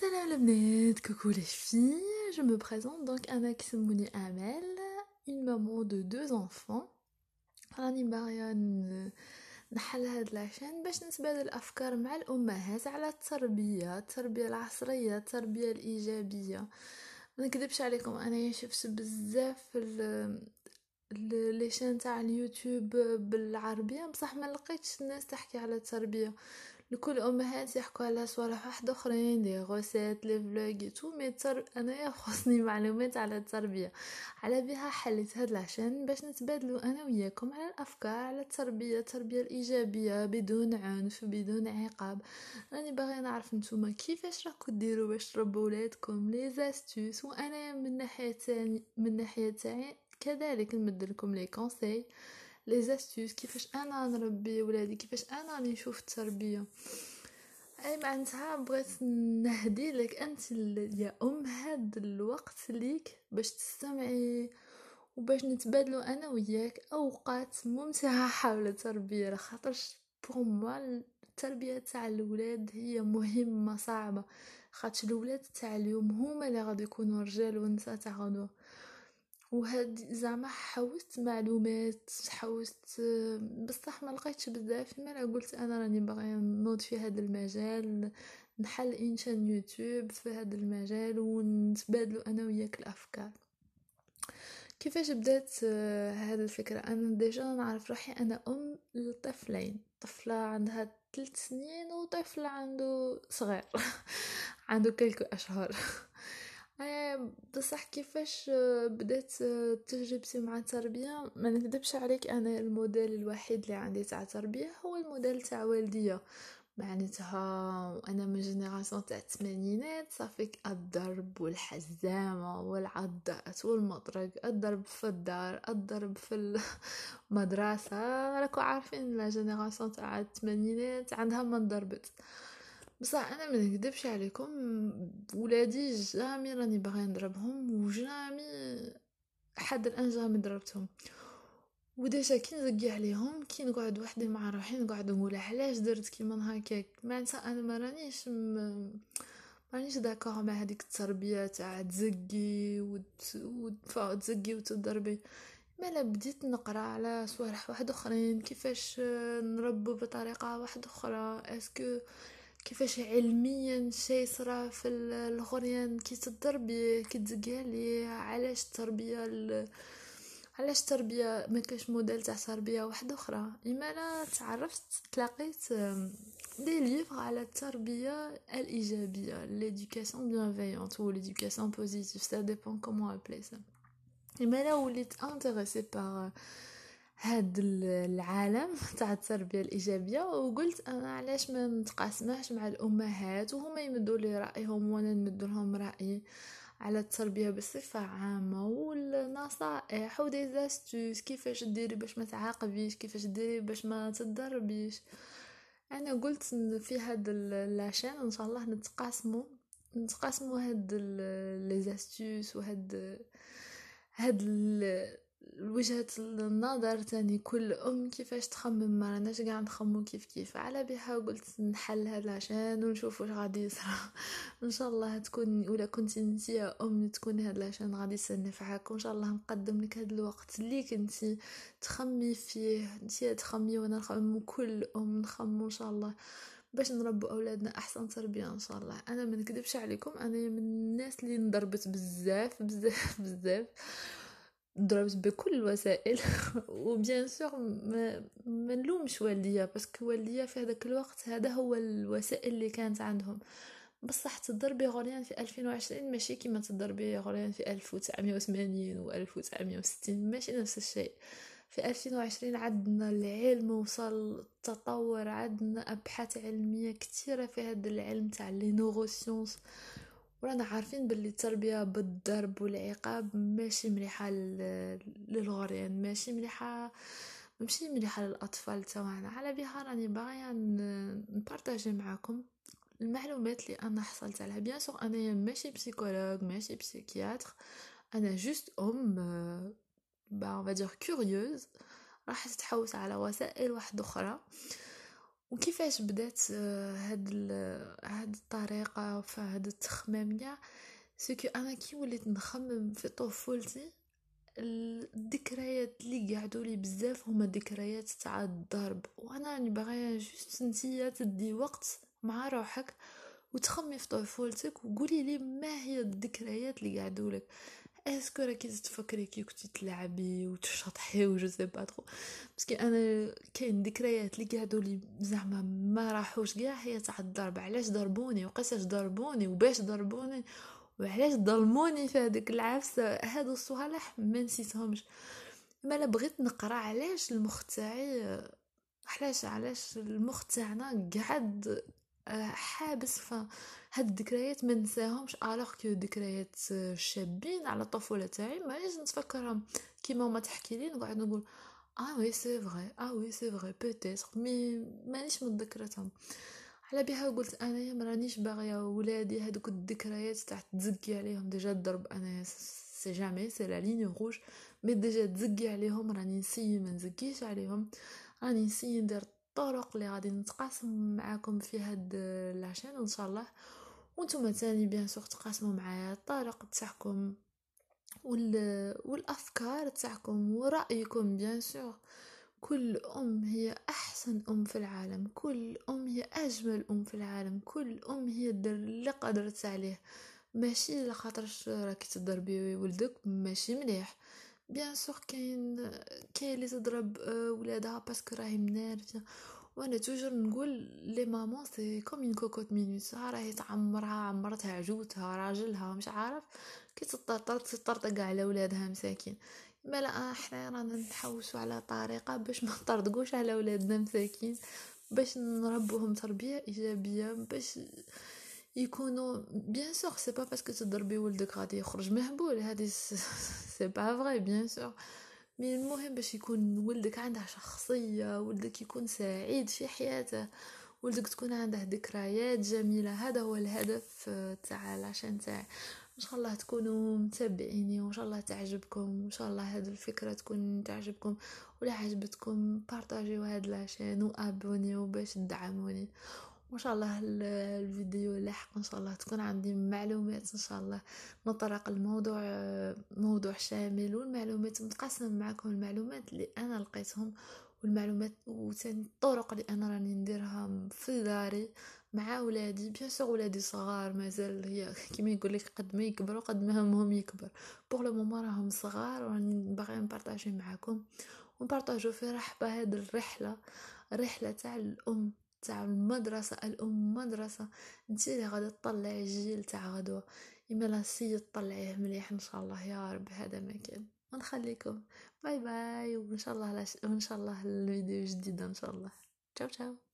Salam البنات, coucou les filles, je me présente donc Anna Kismouni Amel, une maman de deux enfants. راني باغية نحل هاد لاشين باش نتبادل الأفكار مع الأمهات على التربية التربية العصرية التربية الإيجابية. ما نكذبش عليكم أنا شفت بزاف لي شين تاع اليوتيوب بالعربية بصح ما لقيتش الناس تحكي على التربية. لكل الامهات يحكوا على صوالح واحد آخرين لي غوسيت لي فلوغ تو مي تر... أنا يخصني معلومات على التربية. على بها حليت هاد العشان باش نتبادلوا أنا وياكم على الأفكار على التربية التربية الإيجابية بدون عنف بدون عقاب. راني باغي نعرف نتوما كيفاش راكم ديروا باش تربوا ولادكم. لي زاستوس وأنا من ناحية من ناحية تاعي كذلك نمد لكم لي كونساي les astuces كيفاش أنا نربي ولادي كيفاش أنا راني نشوف التربيه اي معناتها بغيت نهدي لك انت يا ام هاد الوقت ليك باش تستمعي وباش نتبادلوا أنا وياك اوقات ممتعه حول التربيه لخاطرش pour moi التربيه تاع الولاد هي مهمه صعبه خاطش الولاد تاع اليوم هما اللي غادي يكونوا رجال ونساء تاع غدوه وهاد زعما حوست معلومات حوست بصح ما لقيتش بزاف. ما قلت أنا راني باغيه نوض في هذا المجال نحل une chaîne YouTube في هذا المجال ونتبادلوا أنا وياك الأفكار. كيفاش بدات هذه الفكرة؟ أنا déjà نعرف روحي أنا أم لطفلين. طفلة عندها ثلاث سنين وطفل عنده صغير. عنده quelques أشهر. بصح كيفاش بدات تجربتي مع التربية ما نكذبش عليك أنا الموديل الوحيد اللي عندي تاع تربية هو الموديل تاع والدية معناتها أنا من génération تاع الثمانينات c'est avec الضرب والحزامة والعضات والمطرق الضرب في الدار الضرب في المدرسة. راكو عارفين la génération تاع الثمانينات عندها من ضربت بصح أنا ما نكذبش عليكم ولادي jamais راني باغي نضربهم و jamais حد الآن jamais ضربتهم. و déjà كي نزقي عليهم كي نقعد وحدي مع روحي نقعد نقول علاش درت كيما هكاك معناتها أنا ما رانيش م... مانيش d'accord مع هذيك التربية تاع تزقي وت... وتزقي وتضربي. مالا بديت نقرأ على صوالح واحد أخرين كيفاش نربو بطريقة واحدة أخرى؟ est-ce que كيفاش علميا شي صرا في الغريان كي تضربي كي تزقالي علاش التربية علاش التربية ما كاش موديل تاع تربية واحدة أخرى؟ إما أنا تعرفت تلاقيت des livres على التربية الإيجابية l'éducation bienveillante و l'éducation positive ça dépend comment appeler ça إما أنا وليت intéressée par هاد العالم تاع التربية الإيجابية وقلت أنا علاش ما نتقاسمهش مع الأمهات وهما يمدوا لي رأيهم وأنا نمد لهم رأيي على التربية بصفة عامة. والنصائح و des astuces كيفاش ديري باش ما تعاقبيش كيفاش ديري باش ما تضربيش أنا قلت في هاد la chaîne إن شاء الله نتقاسموا نتقاسموا هاد les astuces وهاد هاد وجهة النظر تاني كل أم كيفاش تخمم ما راناش قاع نخمو كيف كيف؟ على بها قلت نحل هذا عشان ونشوف واش غادي يصرى إن شاء الله تكون ولا كنت انت يا أم تكون هذا عشان غادي يسنفعك وإن شاء الله نقدم لك هذا الوقت اللي كنتي تخمي فيه. انت تخمي وأنا نخمم كل أم نخمو إن شاء الله باش نربو أولادنا أحسن تربية إن شاء الله. أنا ما نكذبش عليكم أنا من الناس اللي انضربت بزاف بزاف بزاف. ضربت بكل الوسائل و bien sûr ما, ما نلومش والديا parce que والديا في هذاك الوقت هذا هو الوسائل اللي كانت عندهم. بصح تضربي غوريان في 2020 ماشي كيما تضربي غوريان في 1980 و 1960 ماشي نفس الشيء. في 2020 عندنا العلم وصل التطور عندنا أبحاث علمية كثيرة في هذا العلم تاع les ورانا عارفين باللي التربية بالضرب والعقاب ماشي مليحة للغريان ماشي مليحة ماشي مليحة للأطفال تاعنا على بها راني باغية نpartager معاكم المعلومات اللي أنا حصلت عليها. bien sûr أنا ماشي psychologue ماشي psychiatre أنا juste أم ben on va dire curieuse راح تتحوس على وسائل واحدة أخرى. وكيفاش بدات هاد هاد هاد الطريقة في هاد التخمام كاع؟ parce que أنا كي وليت نخمم في طفولتي الذكريات اللي قعدوا لي بزاف هما ذكريات تاع الضرب. وأنا راني باغيه juste نتيا تدي وقت مع روحك وتخمي في طفولتك وقولي لي ما هي الذكريات اللي قعدوا لك est-ce que راكي تفكري كي كنتي تلعبي وتشطحي و je sais pas trop parce que أنا كاين ذكريات اللي قعدوا لي زعما ما راحوش كاع هي تاع الضرب. علاش ضربوني؟ وقيساش ضربوني؟ وباش ضربوني؟ وعلاش ظلموني في هذيك العفسة؟ هادو الصوالح ما نسيتهمش. مالا بغيت نقرأ علاش المخ تاعي علاش علاش المخ تاعنا قعد حابس ف هاد الذكريات ما نساهمش alors que ذكريات شابين على الطفولة تاعي ما نتفكرهم. كيما ما تحكي لي نقعد نقول ah oui c'est vrai ah oui c'est vrai peut-être mais مانيش متذكرتهم. على بها قلت انايا ما رانيش باغية ولادي هذوك الذكريات تاع تزقي عليهم. déjà الضرب أنا c'est jamais c'est la ligne rouge mais déjà تزقي عليهم راني نessayer ما نزقيش عليهم. راني نessayer ندير الطرق اللي غادي نتقاسم معاكم في هاد la chaîne إن شاء الله. وأنتم تاني bien sûr تقاسموا معايا الطرق تاعكم والأفكار تاعكم ورأيكم bien sûr. كل أم هي أحسن أم في العالم كل أم هي أجمل أم في العالم كل أم هي دير اللي قدرت عليه. ماشي لخاطرش راكي تضربي ولدك ماشي مليح. bien sûr كاين كاين اللي تضرب آه، ولادها parce que راهي منرفزه وأنا toujours نقول لي maman c'est comme une cocotte-minute راهي تعمرها عمرتها عجوتها راجلها مش عارف كي تطرطر تطرطق على ولادها مساكين ملا إحنا رانا نحوسو على طريقة باش ما نطردقوش على ولادنا مساكين باش نربوهم تربية ايجابية باش يكونوا bien sûr c'est pas parce que تضربي ولدك غادي يخرج مهبول هادي c'est pas vrai bien sûr مي المهم باش يكون ولدك عنده شخصية ولدك يكون سعيد في حياته ولدك تكون عنده ذكريات جميلة. هذا هو الهدف تاع la chaîne تاعي إن شاء الله تكونوا متابعيني وإن شاء الله تعجبكم وإن شاء الله هذه الفكرة تكون تعجبكم ولا عجبتكم partagez هاد la chaîne و abonnez باش تدعموني. وان شاء الله الفيديو لاحق إن شاء الله تكون عندي معلومات إن شاء الله نطرق الموضوع موضوع شامل والمعلومات متقاسمة معكم المعلومات اللي أنا لقيتهم والمعلومات وثاني الطرق اللي أنا راني نديرها في داري مع ولادي. bien sûr ولادي صغار مازال هي كيما يقول لك قد ما يكبروا قد ما همهم يكبر. pour le moment راهم صغار وراني باغي نpartager معاكم ونpartagerو في رحبة هاد الرحلة الرحله تاع الأم. تاع المدرسة الأم مدرسة. أنت اللي غادي تطلعي الجيل تاع غدوة. إما لاسي تطلعيه مليح إن شاء الله يا رب هذا ما كان ونخليكم باي باي وإن شاء الله وإن شاء الله الفيديو جديد إن شاء الله. تشاو تشاو.